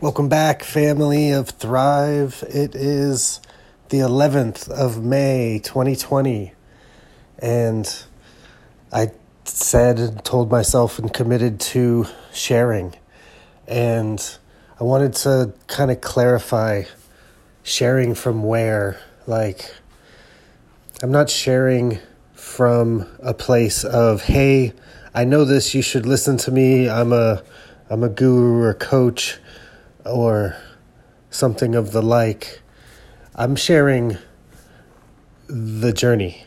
Welcome back, family of Thrive. It is the 11th of May, 2020. And I said and told myself and committed to sharing. And I wanted to kind of clarify sharing from where. Like, I'm not sharing from a place of, hey, I know this, you should listen to me. I'm a I'm a guru or coach or something of the like. I'm sharing the journey.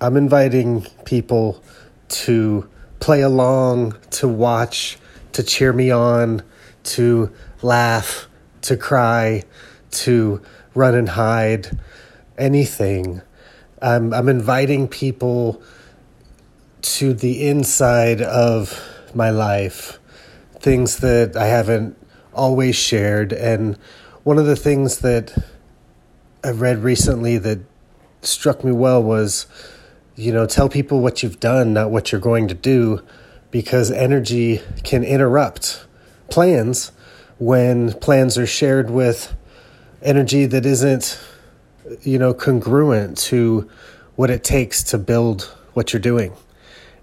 I'm inviting people to play along, to watch, to cheer me on, to laugh, to cry, to run and hide, anything. I'm, I'm inviting people to the inside of my life, things that I haven't always shared. And one of the things that I read recently that struck me well was, you know, tell people what you've done, not what you're going to do, because energy can interrupt plans when plans are shared with energy that isn't, you know, congruent to what it takes to build what you're doing.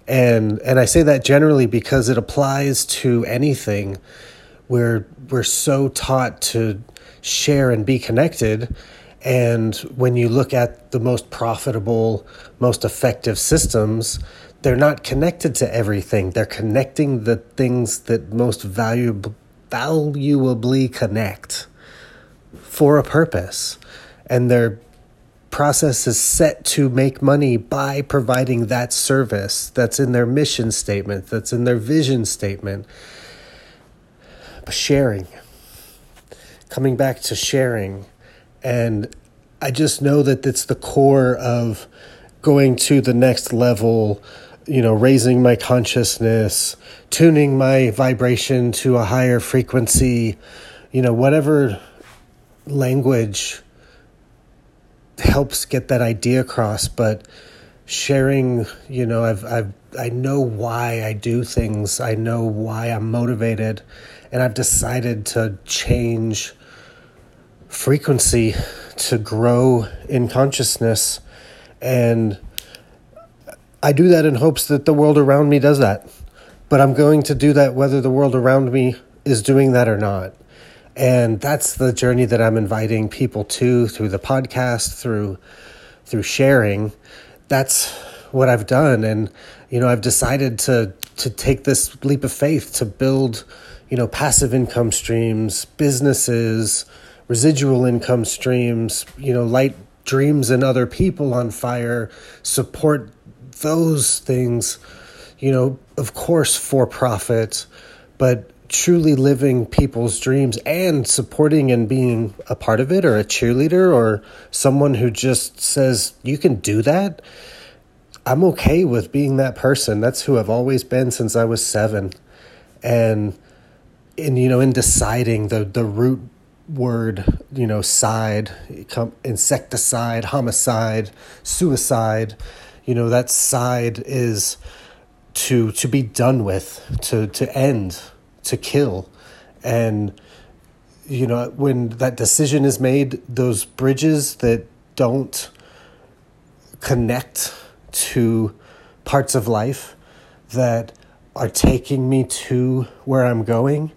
And and I say that generally because it applies to anything we're we're so taught to share and be connected. And when you look at the most profitable most effective systems they're not connected to everything. They're connecting the things that most valuable valuably connect for a purpose. And their process is set to make money by providing that service that's in their mission statement that's in their vision statement sharing, coming back to sharing. And I just know that it's the core of going to the next level, you know, raising my consciousness, tuning my vibration to a higher frequency, you know, whatever language helps get that idea across, but sharing, you know, I've I've I know why I do things. I know why I'm motivated and I've decided to change frequency to grow in consciousness. And I do that in hopes that the world around me does that. But I'm going to do that whether the world around me is doing that or not. And that's the journey that I'm inviting people to through the podcast, through through sharing. That's what I've done and you know I've decided to to take this leap of faith to build you know, passive income streams, businesses, residual income streams, you know, light dreams and other people on fire, support those things, you know, of course, for profit, but truly living people's dreams and supporting and being a part of it or a cheerleader or someone who just says, you can do that. I'm okay with being that person. That's who I've always been since I was seven. And in you know in deciding the the root word you know side insecticide homicide suicide you know that side is to to be done with to to end to kill. And you know when that decision is made those bridges that don't connect to parts of life that are taking me to where I'm going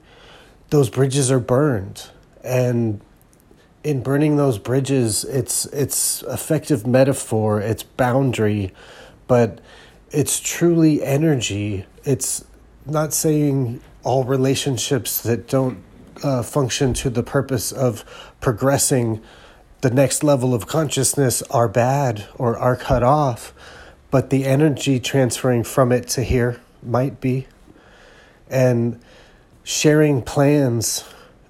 those bridges are burned. And in burning those bridges it's it's effective metaphor it's boundary but it's truly energy. It's not saying all relationships that don't uh, function to the purpose of progressing the next level of consciousness are bad or are cut off but the energy transferring from it to here might be. And sharing plans,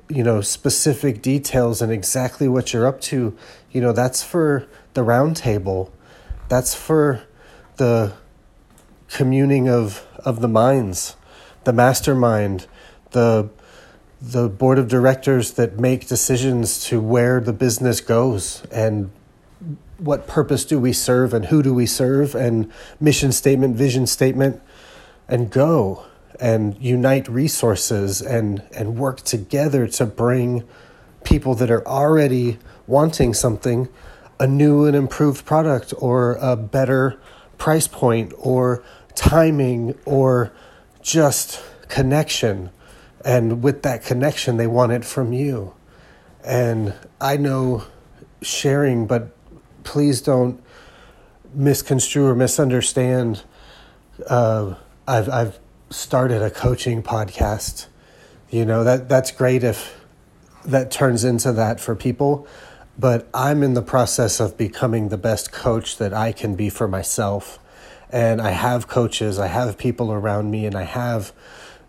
you know, specific details and exactly what you're up to, you know, that's for the roundtable. That's for the communing of, of the minds, the mastermind, the the board of directors that make decisions to where the business goes and what purpose do we serve and who do we serve and mission statement, vision statement, and go and unite resources and, and work together to bring people that are already wanting something a new and improved product or a better price point or timing or just connection. And with that connection, they want it from you. And I know sharing, but please don't misconstrue or misunderstand. Uh, I've, I've started a coaching podcast. You know, that, that's great if that turns into that for people. But I'm in the process of becoming the best coach that I can be for myself. And I have coaches, I have people around me, and I have,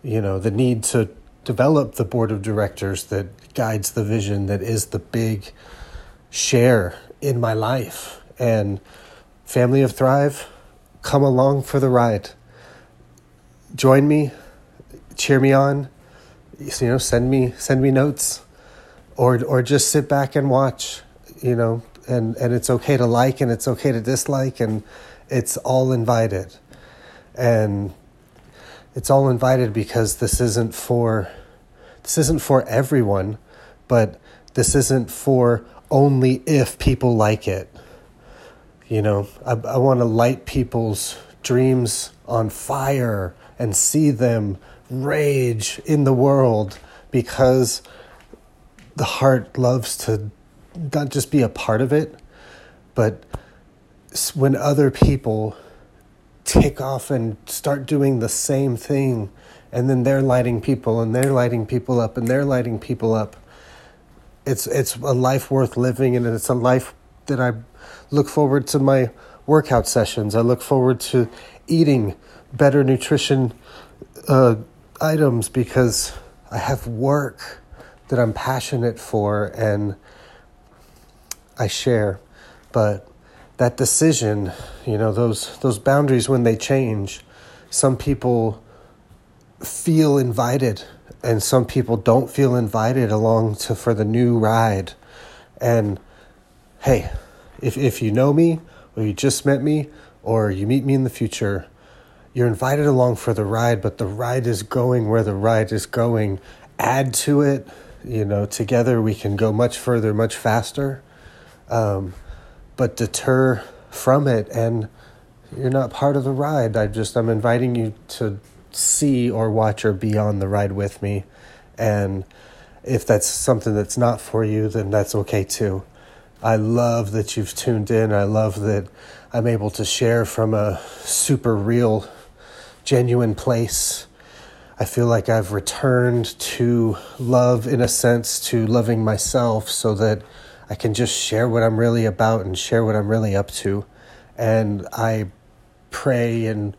you know, the need to develop the board of directors that guides the vision that is the big share in my life. And Family of Thrive, come along for the ride. Join me, cheer me on, you know, send me send me notes or or just sit back and watch, you know, and and it's okay to like and it's okay to dislike and it's all invited. And it's all invited because this isn't for this isn't for everyone, but this isn't for only if people like it. You know, I, I want to light people's dreams on fire and see them rage in the world because the heart loves to not just be a part of it, but when other people take off and start doing the same thing, and then they're lighting people and they're lighting people up and they're lighting people up. It's it's a life worth living, and it's a life that I look forward to my workout sessions. I look forward to eating better nutrition uh, items because I have work that I'm passionate for and I share. But that decision, you know, those those boundaries when they change, some people feel invited and some people don't feel invited along to for the new ride. And hey, if if you know me you just met me or you meet me in the future, you're invited along for the ride, but the ride is going where the ride is going. Add to it, you know, together we can go much further, much faster. Um, but deter from it and you're not part of the ride. I just I'm inviting you to see or watch or be on the ride with me. And if that's something that's not for you, then that's okay too. I love that you've tuned in. I love that I'm able to share from a super real, genuine place. I feel like I've returned to love in a sense, to loving myself so that I can just share what I'm really about and share what I'm really up to. And I pray and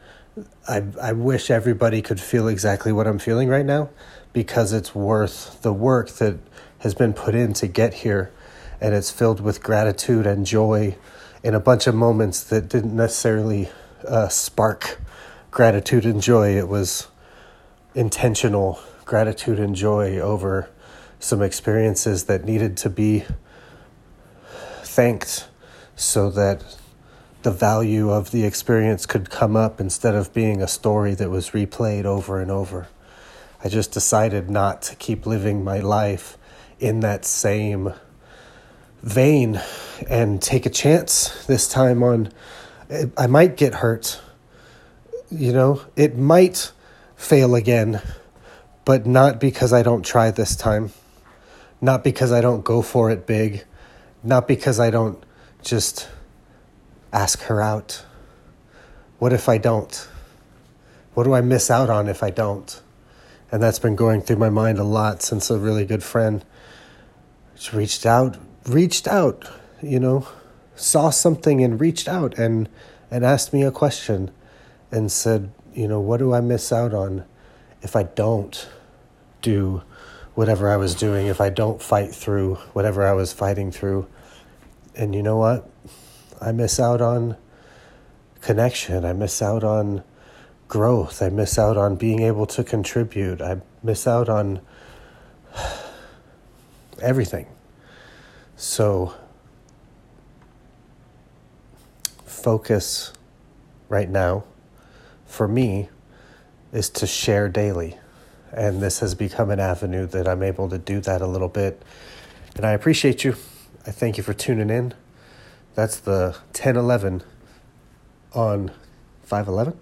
I, I wish everybody could feel exactly what I'm feeling right now because it's worth the work that has been put in to get here. And it's filled with gratitude and joy in a bunch of moments that didn't necessarily uh, spark gratitude and joy. It was intentional gratitude and joy over some experiences that needed to be thanked so that the value of the experience could come up instead of being a story that was replayed over and over. I just decided not to keep living my life in that same vein and take a chance this time on I might get hurt. You know, it might fail again, but not because I don't try this time. Not because I don't go for it big not because I don't just ask her out. What if I don't? What do I miss out on if I don't? And that's been going through my mind a lot since a really good friend reached out, reached out, you know, saw something and reached out and and asked me a question and said, you know, what do I miss out on if I don't do whatever I was doing, if I don't fight through whatever I was fighting through. And you know what? I miss out on connection. I miss out on growth. I miss out on being able to contribute. I miss out on everything. So, focus right now for me is to share daily. And this has become an avenue that I'm able to do that a little bit. And I appreciate you. I thank you for tuning in. That's the 1011 on 511.